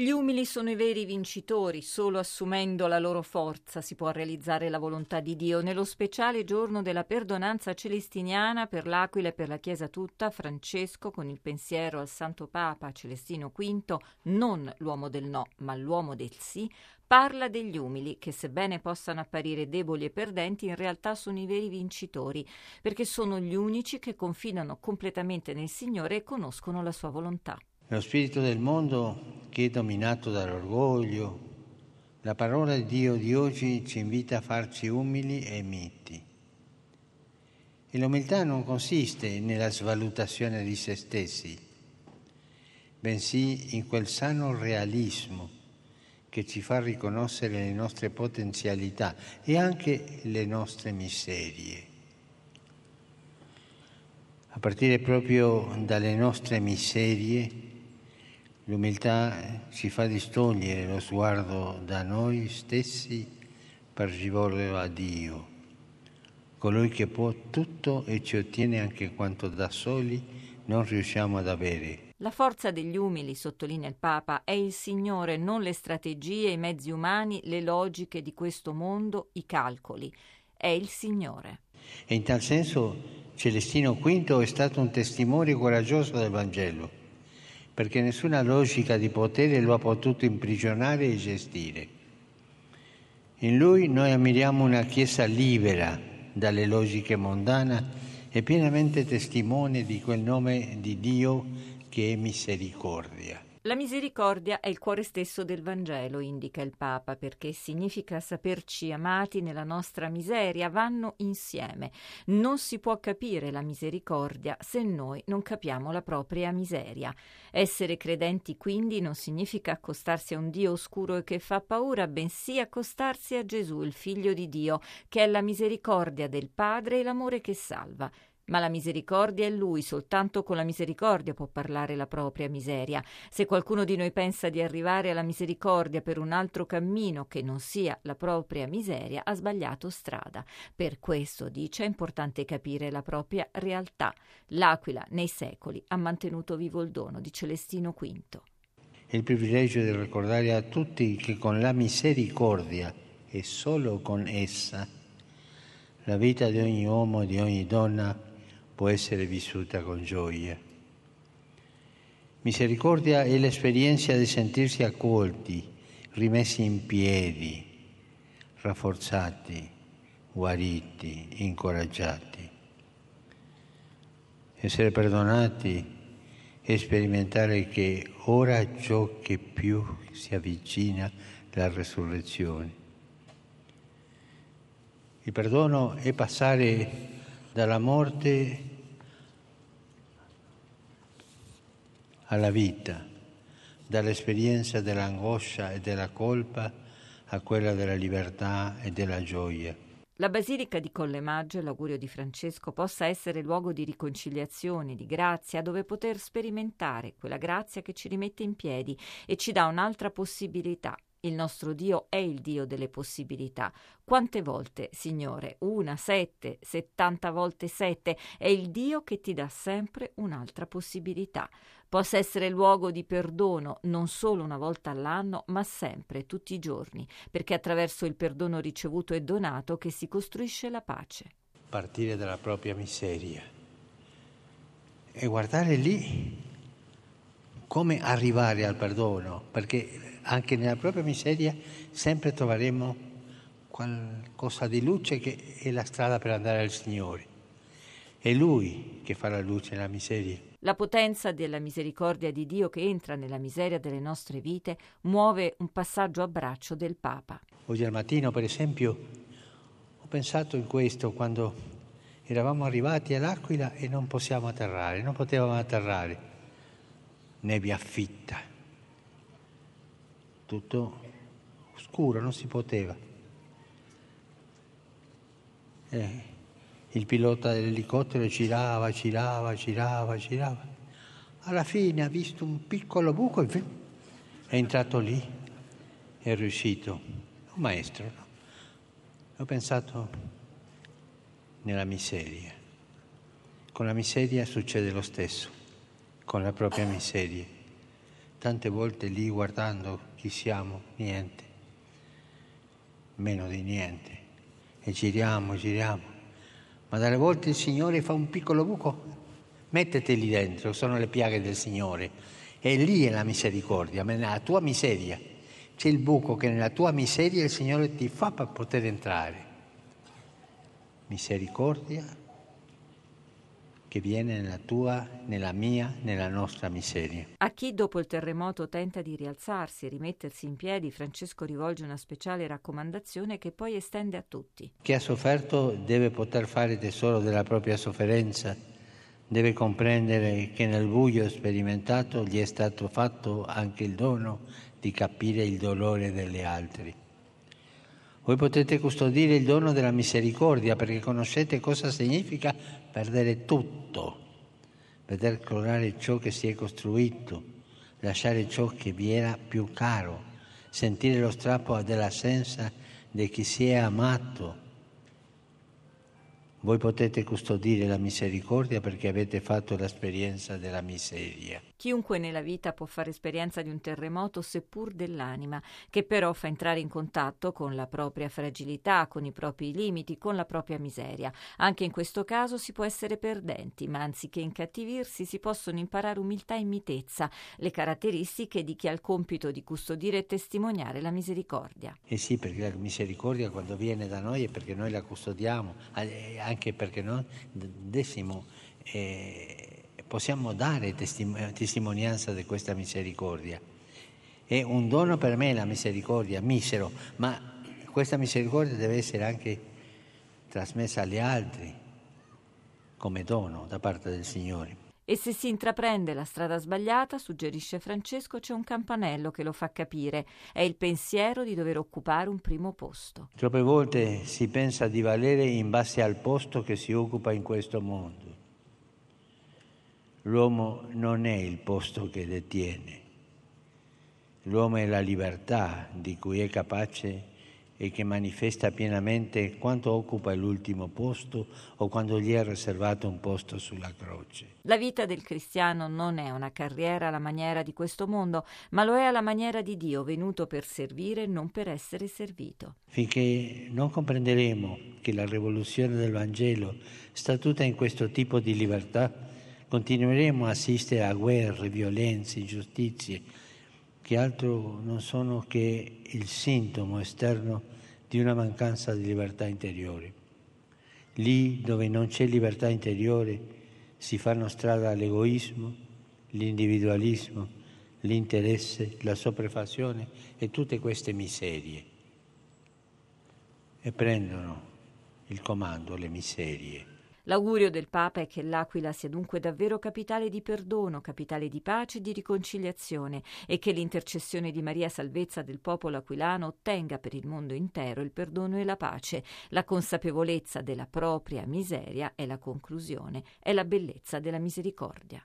Gli umili sono i veri vincitori, solo assumendo la loro forza si può realizzare la volontà di Dio. Nello speciale giorno della perdonanza celestiniana per l'Aquila e per la Chiesa tutta, Francesco, con il pensiero al Santo Papa Celestino V, non l'uomo del no, ma l'uomo del sì, parla degli umili, che sebbene possano apparire deboli e perdenti, in realtà sono i veri vincitori, perché sono gli unici che confidano completamente nel Signore e conoscono la sua volontà. Lo spirito del mondo che è dominato dall'orgoglio, la parola di Dio di oggi ci invita a farci umili e miti. E l'umiltà non consiste nella svalutazione di se stessi, bensì in quel sano realismo che ci fa riconoscere le nostre potenzialità e anche le nostre miserie. A partire proprio dalle nostre miserie, L'umiltà ci fa distogliere lo sguardo da noi stessi per rivolgerlo a Dio, colui che può tutto e ci ottiene anche quanto da soli non riusciamo ad avere. La forza degli umili, sottolinea il Papa, è il Signore, non le strategie, i mezzi umani, le logiche di questo mondo, i calcoli. È il Signore. E in tal senso Celestino V è stato un testimone coraggioso del Vangelo perché nessuna logica di potere lo ha potuto imprigionare e gestire. In lui noi ammiriamo una Chiesa libera dalle logiche mondane e pienamente testimone di quel nome di Dio che è misericordia. La misericordia è il cuore stesso del Vangelo, indica il Papa, perché significa saperci amati nella nostra miseria, vanno insieme. Non si può capire la misericordia se noi non capiamo la propria miseria. Essere credenti quindi non significa accostarsi a un Dio oscuro e che fa paura, bensì accostarsi a Gesù, il Figlio di Dio, che è la misericordia del Padre e l'amore che salva. Ma la misericordia è lui, soltanto con la misericordia può parlare la propria miseria. Se qualcuno di noi pensa di arrivare alla misericordia per un altro cammino che non sia la propria miseria, ha sbagliato strada. Per questo, dice, è importante capire la propria realtà. L'Aquila, nei secoli, ha mantenuto vivo il dono di Celestino V. Il privilegio di ricordare a tutti che con la misericordia e solo con essa la vita di ogni uomo e di ogni donna può essere vissuta con gioia. Misericordia è l'esperienza di sentirsi accolti, rimessi in piedi, rafforzati, guariti, incoraggiati. Essere perdonati e sperimentare che ora ciò che più si avvicina alla resurrezione. Il perdono è passare dalla morte alla vita, dall'esperienza dell'angoscia e della colpa a quella della libertà e della gioia. La Basilica di Colle Maggio, l'augurio di Francesco, possa essere luogo di riconciliazione, di grazia, dove poter sperimentare quella grazia che ci rimette in piedi e ci dà un'altra possibilità, il nostro Dio è il Dio delle possibilità. Quante volte, Signore? Una, sette, settanta volte sette. È il Dio che ti dà sempre un'altra possibilità. Possa essere luogo di perdono non solo una volta all'anno, ma sempre, tutti i giorni, perché attraverso il perdono ricevuto e donato che si costruisce la pace. Partire dalla propria miseria e guardare lì come arrivare al perdono, perché anche nella propria miseria sempre troveremo qualcosa di luce che è la strada per andare al Signore. È Lui che fa la luce nella miseria. La potenza della misericordia di Dio che entra nella miseria delle nostre vite muove un passaggio a braccio del Papa. Oggi al mattino, per esempio, ho pensato in questo quando eravamo arrivati all'Aquila e non possiamo atterrare, non potevamo atterrare. Nebbia fitta tutto scuro, non si poteva. Eh, il pilota dell'elicottero girava, girava, girava, girava. Alla fine ha visto un piccolo buco e è entrato lì, è riuscito. Un maestro, no? Ho pensato nella miseria. Con la miseria succede lo stesso, con la propria miseria Tante volte lì guardando chi siamo, niente, meno di niente, e giriamo, giriamo. Ma dalle volte il Signore fa un piccolo buco, metteteli dentro, sono le piaghe del Signore. E lì è la misericordia, nella tua miseria. C'è il buco che nella tua miseria il Signore ti fa per poter entrare. Misericordia che viene nella tua, nella mia, nella nostra miseria. A chi dopo il terremoto tenta di rialzarsi e rimettersi in piedi, Francesco rivolge una speciale raccomandazione che poi estende a tutti. Chi ha sofferto deve poter fare tesoro della propria sofferenza, deve comprendere che nel buio sperimentato gli è stato fatto anche il dono di capire il dolore degli altri. Voi potete custodire il dono della misericordia perché conoscete cosa significa perdere tutto, veder crollare ciò che si è costruito, lasciare ciò che vi era più caro, sentire lo strappo dell'assenza di chi si è amato voi potete custodire la misericordia perché avete fatto l'esperienza della miseria. Chiunque nella vita può fare esperienza di un terremoto, seppur dell'anima, che però fa entrare in contatto con la propria fragilità, con i propri limiti, con la propria miseria. Anche in questo caso si può essere perdenti, ma anziché incattivirsi si possono imparare umiltà e mitezza, le caratteristiche di chi ha il compito di custodire e testimoniare la misericordia. Eh sì, perché la misericordia quando viene da noi è perché noi la custodiamo anche perché noi dessimo, eh, possiamo dare testim- testimonianza di questa misericordia. È un dono per me la misericordia, misero, ma questa misericordia deve essere anche trasmessa agli altri come dono da parte del Signore. E se si intraprende la strada sbagliata, suggerisce Francesco, c'è un campanello che lo fa capire. È il pensiero di dover occupare un primo posto. Troppe volte si pensa di valere in base al posto che si occupa in questo mondo. L'uomo non è il posto che detiene. L'uomo è la libertà di cui è capace e che manifesta pienamente quando occupa l'ultimo posto o quando gli è riservato un posto sulla croce. La vita del cristiano non è una carriera alla maniera di questo mondo, ma lo è alla maniera di Dio, venuto per servire, non per essere servito. Finché non comprenderemo che la rivoluzione del Vangelo sta tutta in questo tipo di libertà, continueremo a assistere a guerre, violenze, ingiustizie, che altro non sono che il sintomo esterno di una mancanza di libertà interiore. Lì dove non c'è libertà interiore si fanno strada l'egoismo, l'individualismo, l'interesse, la sopraffazione e tutte queste miserie. E prendono il comando le miserie. L'augurio del Papa è che l'Aquila sia dunque davvero capitale di perdono, capitale di pace e di riconciliazione e che l'intercessione di Maria Salvezza del popolo aquilano ottenga per il mondo intero il perdono e la pace. La consapevolezza della propria miseria è la conclusione, è la bellezza della misericordia.